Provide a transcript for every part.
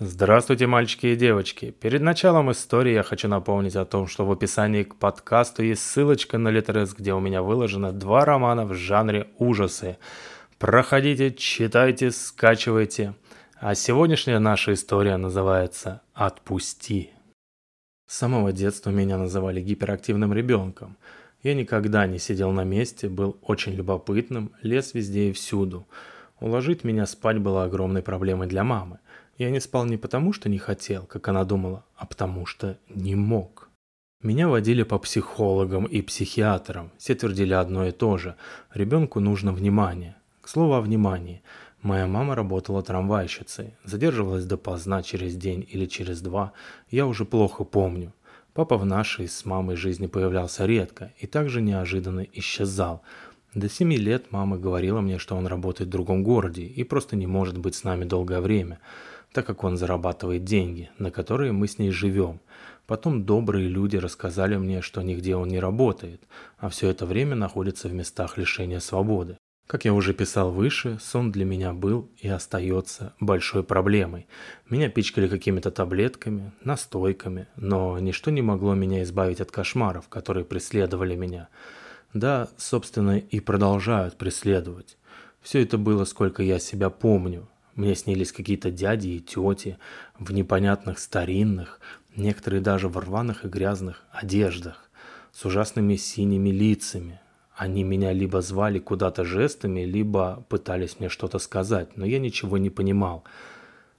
Здравствуйте, мальчики и девочки. Перед началом истории я хочу напомнить о том, что в описании к подкасту есть ссылочка на Литрес, где у меня выложено два романа в жанре ужасы. Проходите, читайте, скачивайте. А сегодняшняя наша история называется «Отпусти». С самого детства меня называли гиперактивным ребенком. Я никогда не сидел на месте, был очень любопытным, лез везде и всюду. Уложить меня спать было огромной проблемой для мамы. Я не спал не потому, что не хотел, как она думала, а потому что не мог. Меня водили по психологам и психиатрам. Все твердили одно и то же. Ребенку нужно внимание. К слову о внимании. Моя мама работала трамвайщицей. Задерживалась допоздна через день или через два. Я уже плохо помню. Папа в нашей с мамой жизни появлялся редко и также неожиданно исчезал. До семи лет мама говорила мне, что он работает в другом городе и просто не может быть с нами долгое время – так как он зарабатывает деньги, на которые мы с ней живем. Потом добрые люди рассказали мне, что нигде он не работает, а все это время находится в местах лишения свободы. Как я уже писал выше, сон для меня был и остается большой проблемой. Меня пичкали какими-то таблетками, настойками, но ничто не могло меня избавить от кошмаров, которые преследовали меня. Да, собственно, и продолжают преследовать. Все это было, сколько я себя помню, мне снились какие-то дяди и тети в непонятных старинных, некоторые даже в рваных и грязных одеждах, с ужасными синими лицами. Они меня либо звали куда-то жестами, либо пытались мне что-то сказать, но я ничего не понимал.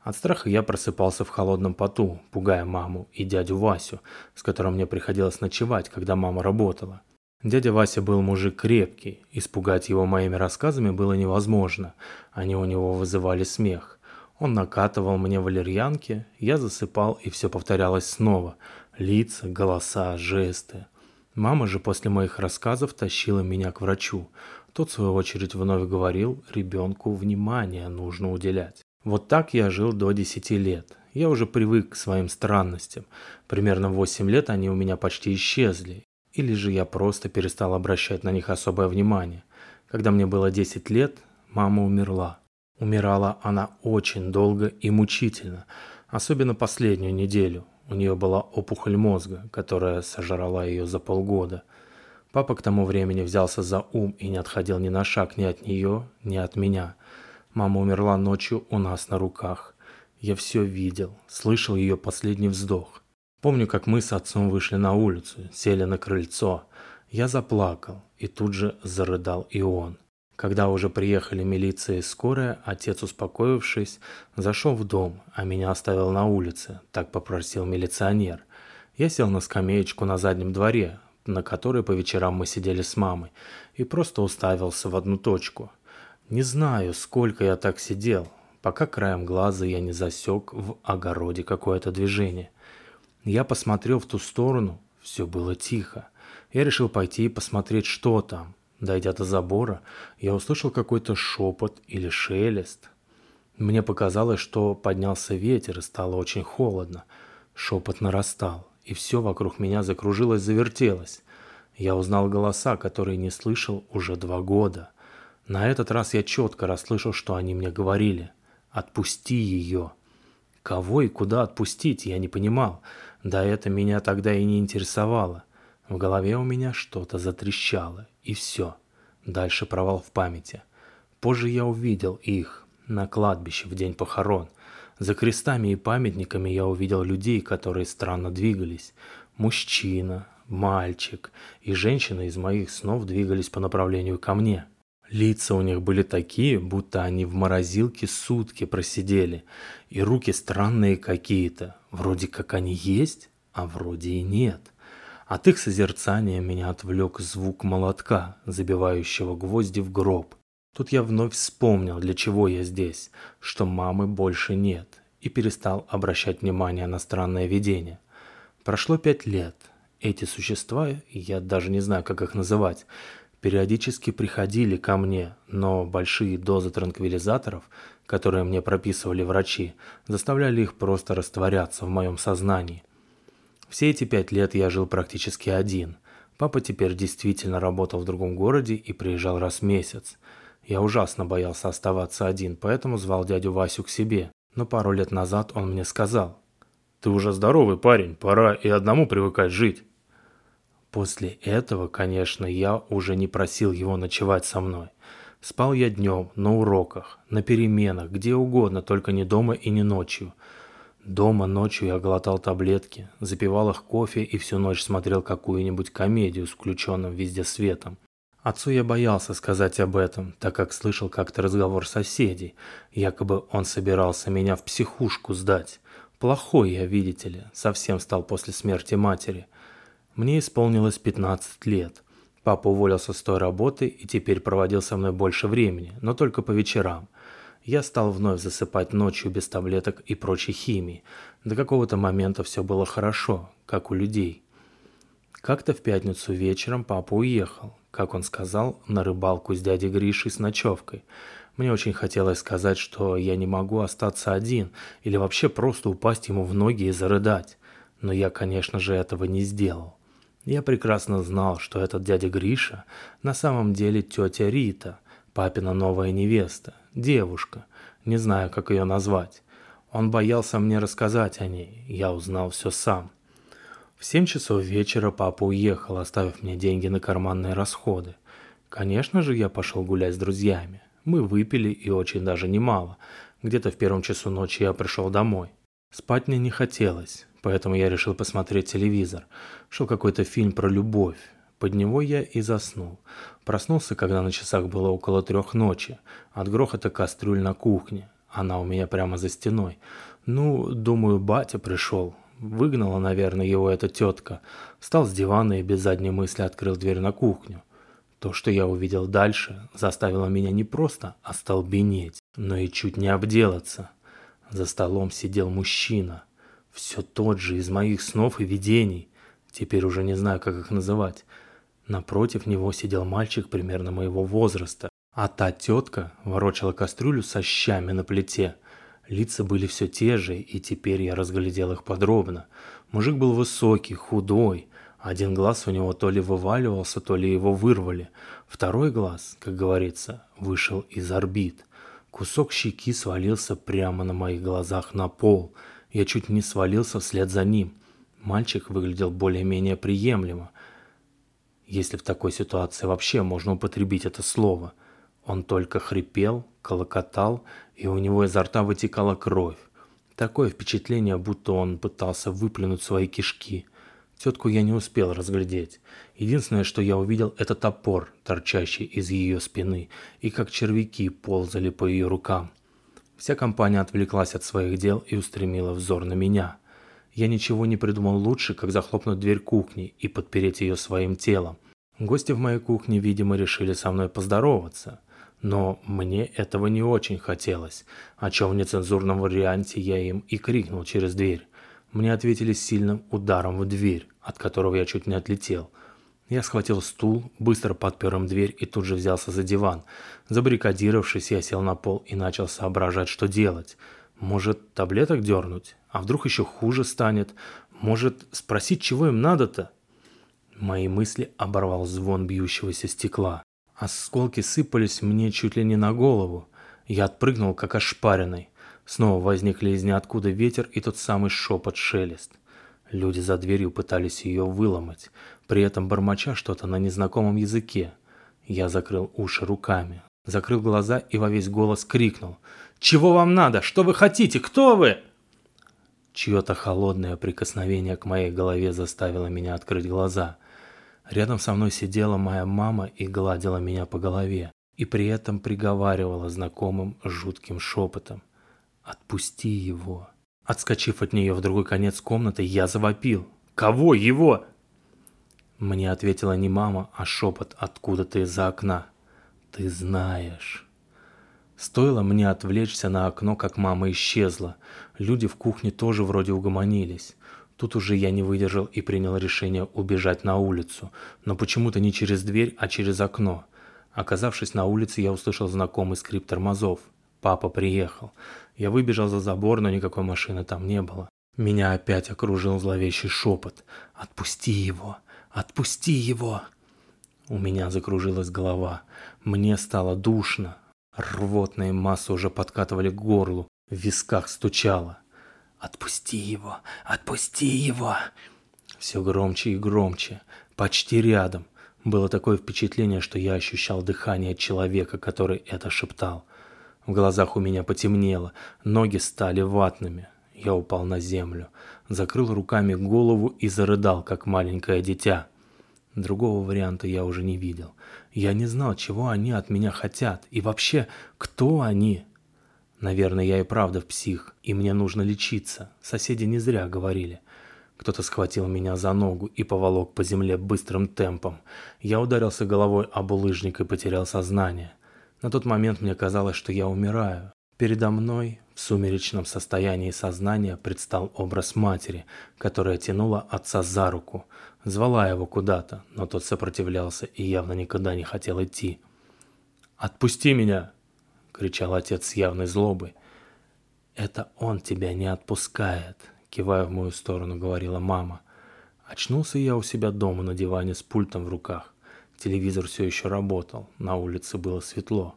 От страха я просыпался в холодном поту, пугая маму и дядю Васю, с которым мне приходилось ночевать, когда мама работала. Дядя Вася был мужик крепкий, испугать его моими рассказами было невозможно, они у него вызывали смех. Он накатывал мне валерьянки, я засыпал и все повторялось снова. Лица, голоса, жесты. Мама же после моих рассказов тащила меня к врачу. Тот, в свою очередь, вновь говорил, ребенку внимание нужно уделять. Вот так я жил до 10 лет. Я уже привык к своим странностям. Примерно в 8 лет они у меня почти исчезли, или же я просто перестал обращать на них особое внимание. Когда мне было 10 лет, мама умерла. Умирала она очень долго и мучительно, особенно последнюю неделю. У нее была опухоль мозга, которая сожрала ее за полгода. Папа к тому времени взялся за ум и не отходил ни на шаг ни от нее, ни от меня. Мама умерла ночью у нас на руках. Я все видел, слышал ее последний вздох. Помню, как мы с отцом вышли на улицу, сели на крыльцо. Я заплакал, и тут же зарыдал и он. Когда уже приехали милиция и скорая, отец, успокоившись, зашел в дом, а меня оставил на улице, так попросил милиционер. Я сел на скамеечку на заднем дворе, на которой по вечерам мы сидели с мамой, и просто уставился в одну точку. Не знаю, сколько я так сидел, пока краем глаза я не засек в огороде какое-то движение – я посмотрел в ту сторону, все было тихо. Я решил пойти и посмотреть, что там. Дойдя до забора, я услышал какой-то шепот или шелест. Мне показалось, что поднялся ветер и стало очень холодно. Шепот нарастал, и все вокруг меня закружилось, завертелось. Я узнал голоса, которые не слышал уже два года. На этот раз я четко расслышал, что они мне говорили. «Отпусти ее». Кого и куда отпустить, я не понимал. Да это меня тогда и не интересовало. В голове у меня что-то затрещало, и все. Дальше провал в памяти. Позже я увидел их на кладбище в день похорон. За крестами и памятниками я увидел людей, которые странно двигались. Мужчина, мальчик и женщина из моих снов двигались по направлению ко мне. Лица у них были такие, будто они в морозилке сутки просидели, и руки странные какие-то, Вроде как они есть, а вроде и нет. От их созерцания меня отвлек звук молотка, забивающего гвозди в гроб. Тут я вновь вспомнил, для чего я здесь, что мамы больше нет, и перестал обращать внимание на странное видение. Прошло пять лет. Эти существа, я даже не знаю, как их называть, периодически приходили ко мне, но большие дозы транквилизаторов, которые мне прописывали врачи, заставляли их просто растворяться в моем сознании. Все эти пять лет я жил практически один. Папа теперь действительно работал в другом городе и приезжал раз в месяц. Я ужасно боялся оставаться один, поэтому звал дядю Васю к себе. Но пару лет назад он мне сказал, «Ты уже здоровый парень, пора и одному привыкать жить». После этого, конечно, я уже не просил его ночевать со мной. Спал я днем, на уроках, на переменах, где угодно, только не дома и не ночью. Дома ночью я глотал таблетки, запивал их кофе и всю ночь смотрел какую-нибудь комедию с включенным везде светом. Отцу я боялся сказать об этом, так как слышал как-то разговор соседей. Якобы он собирался меня в психушку сдать. Плохой я, видите ли, совсем стал после смерти матери. Мне исполнилось 15 лет. Папа уволился с той работы и теперь проводил со мной больше времени, но только по вечерам. Я стал вновь засыпать ночью без таблеток и прочей химии. До какого-то момента все было хорошо, как у людей. Как-то в пятницу вечером папа уехал, как он сказал, на рыбалку с дядей Гришей с ночевкой. Мне очень хотелось сказать, что я не могу остаться один или вообще просто упасть ему в ноги и зарыдать. Но я, конечно же, этого не сделал. Я прекрасно знал, что этот дядя Гриша на самом деле тетя Рита, папина новая невеста, девушка, не знаю, как ее назвать. Он боялся мне рассказать о ней, я узнал все сам. В семь часов вечера папа уехал, оставив мне деньги на карманные расходы. Конечно же, я пошел гулять с друзьями. Мы выпили и очень даже немало. Где-то в первом часу ночи я пришел домой. Спать мне не хотелось. Поэтому я решил посмотреть телевизор. Шел какой-то фильм про любовь. Под него я и заснул. Проснулся, когда на часах было около трех ночи. От грохота кастрюль на кухне. Она у меня прямо за стеной. Ну, думаю, батя пришел. Выгнала, наверное, его эта тетка. Встал с дивана и без задней мысли открыл дверь на кухню. То, что я увидел дальше, заставило меня не просто остолбенеть, но и чуть не обделаться. За столом сидел мужчина – все тот же из моих снов и видений. Теперь уже не знаю, как их называть. Напротив него сидел мальчик примерно моего возраста, а та тетка ворочала кастрюлю со щами на плите. Лица были все те же, и теперь я разглядел их подробно. Мужик был высокий, худой. Один глаз у него то ли вываливался, то ли его вырвали. Второй глаз, как говорится, вышел из орбит. Кусок щеки свалился прямо на моих глазах на пол – я чуть не свалился вслед за ним. Мальчик выглядел более-менее приемлемо, если в такой ситуации вообще можно употребить это слово. Он только хрипел, колокотал, и у него изо рта вытекала кровь. Такое впечатление, будто он пытался выплюнуть свои кишки. Тетку я не успел разглядеть. Единственное, что я увидел, это топор, торчащий из ее спины, и как червяки ползали по ее рукам. Вся компания отвлеклась от своих дел и устремила взор на меня. Я ничего не придумал лучше, как захлопнуть дверь кухни и подпереть ее своим телом. Гости в моей кухне, видимо, решили со мной поздороваться. Но мне этого не очень хотелось, о чем в нецензурном варианте я им и крикнул через дверь. Мне ответили сильным ударом в дверь, от которого я чуть не отлетел – я схватил стул, быстро подпер им дверь и тут же взялся за диван. Забаррикадировавшись, я сел на пол и начал соображать, что делать. Может, таблеток дернуть? А вдруг еще хуже станет? Может, спросить, чего им надо-то? Мои мысли оборвал звон бьющегося стекла. Осколки сыпались мне чуть ли не на голову. Я отпрыгнул, как ошпаренный. Снова возникли из ниоткуда ветер и тот самый шепот-шелест. Люди за дверью пытались ее выломать, при этом бормоча что-то на незнакомом языке. Я закрыл уши руками, закрыл глаза и во весь голос крикнул. «Чего вам надо? Что вы хотите? Кто вы?» Чье-то холодное прикосновение к моей голове заставило меня открыть глаза. Рядом со мной сидела моя мама и гладила меня по голове, и при этом приговаривала знакомым жутким шепотом. «Отпусти его!» Отскочив от нее в другой конец комнаты, я завопил. «Кого его?» Мне ответила не мама, а шепот откуда-то из-за окна. «Ты знаешь». Стоило мне отвлечься на окно, как мама исчезла. Люди в кухне тоже вроде угомонились. Тут уже я не выдержал и принял решение убежать на улицу, но почему-то не через дверь, а через окно. Оказавшись на улице, я услышал знакомый скрип тормозов. Папа приехал. Я выбежал за забор, но никакой машины там не было. Меня опять окружил зловещий шепот. «Отпусти его! Отпусти его!» У меня закружилась голова. Мне стало душно. Рвотные массы уже подкатывали к горлу. В висках стучало. «Отпусти его! Отпусти его!» Все громче и громче, почти рядом. Было такое впечатление, что я ощущал дыхание человека, который это шептал. В глазах у меня потемнело, ноги стали ватными. Я упал на землю, закрыл руками голову и зарыдал, как маленькое дитя. Другого варианта я уже не видел. Я не знал, чего они от меня хотят, и вообще, кто они. Наверное, я и правда псих, и мне нужно лечиться. Соседи не зря говорили. Кто-то схватил меня за ногу и поволок по земле быстрым темпом. Я ударился головой об улыжник и потерял сознание. На тот момент мне казалось, что я умираю. Передо мной в сумеречном состоянии сознания предстал образ матери, которая тянула отца за руку, звала его куда-то, но тот сопротивлялся и явно никуда не хотел идти. «Отпусти меня!» — кричал отец с явной злобой. «Это он тебя не отпускает», — кивая в мою сторону, говорила мама. Очнулся я у себя дома на диване с пультом в руках. Телевизор все еще работал, на улице было светло.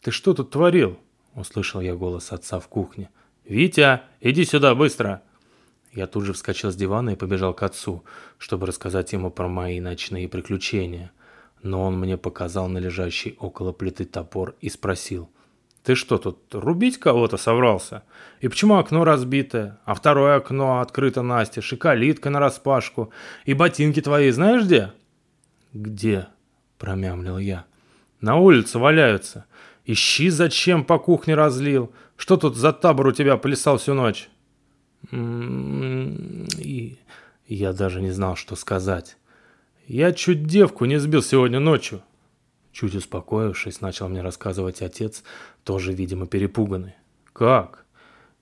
«Ты что тут творил?» – услышал я голос отца в кухне. «Витя, иди сюда быстро!» Я тут же вскочил с дивана и побежал к отцу, чтобы рассказать ему про мои ночные приключения. Но он мне показал на лежащий около плиты топор и спросил. «Ты что тут, рубить кого-то собрался? И почему окно разбитое, а второе окно открыто настежь, и калитка нараспашку, и ботинки твои знаешь где?» «Где?» – промямлил я. «На улице валяются. Ищи, зачем по кухне разлил. Что тут за табор у тебя плясал всю ночь?» м-м-м, И я даже не знал, что сказать. «Я чуть девку не сбил сегодня ночью». Чуть успокоившись, начал мне рассказывать отец, тоже, видимо, перепуганный. «Как?»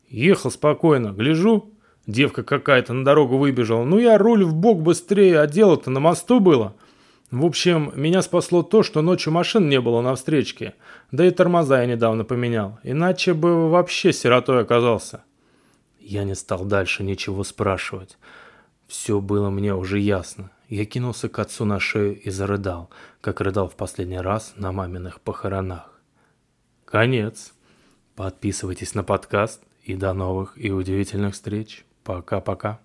«Ехал спокойно, гляжу, девка какая-то на дорогу выбежала. Ну, я руль в бок быстрее, а дело-то на мосту было. В общем, меня спасло то, что ночью машин не было на встречке, да и тормоза я недавно поменял, иначе бы вообще сиротой оказался. Я не стал дальше ничего спрашивать. Все было мне уже ясно. Я кинулся к отцу на шею и зарыдал, как рыдал в последний раз на маминых похоронах. Конец. Подписывайтесь на подкаст и до новых и удивительных встреч. Пока-пока.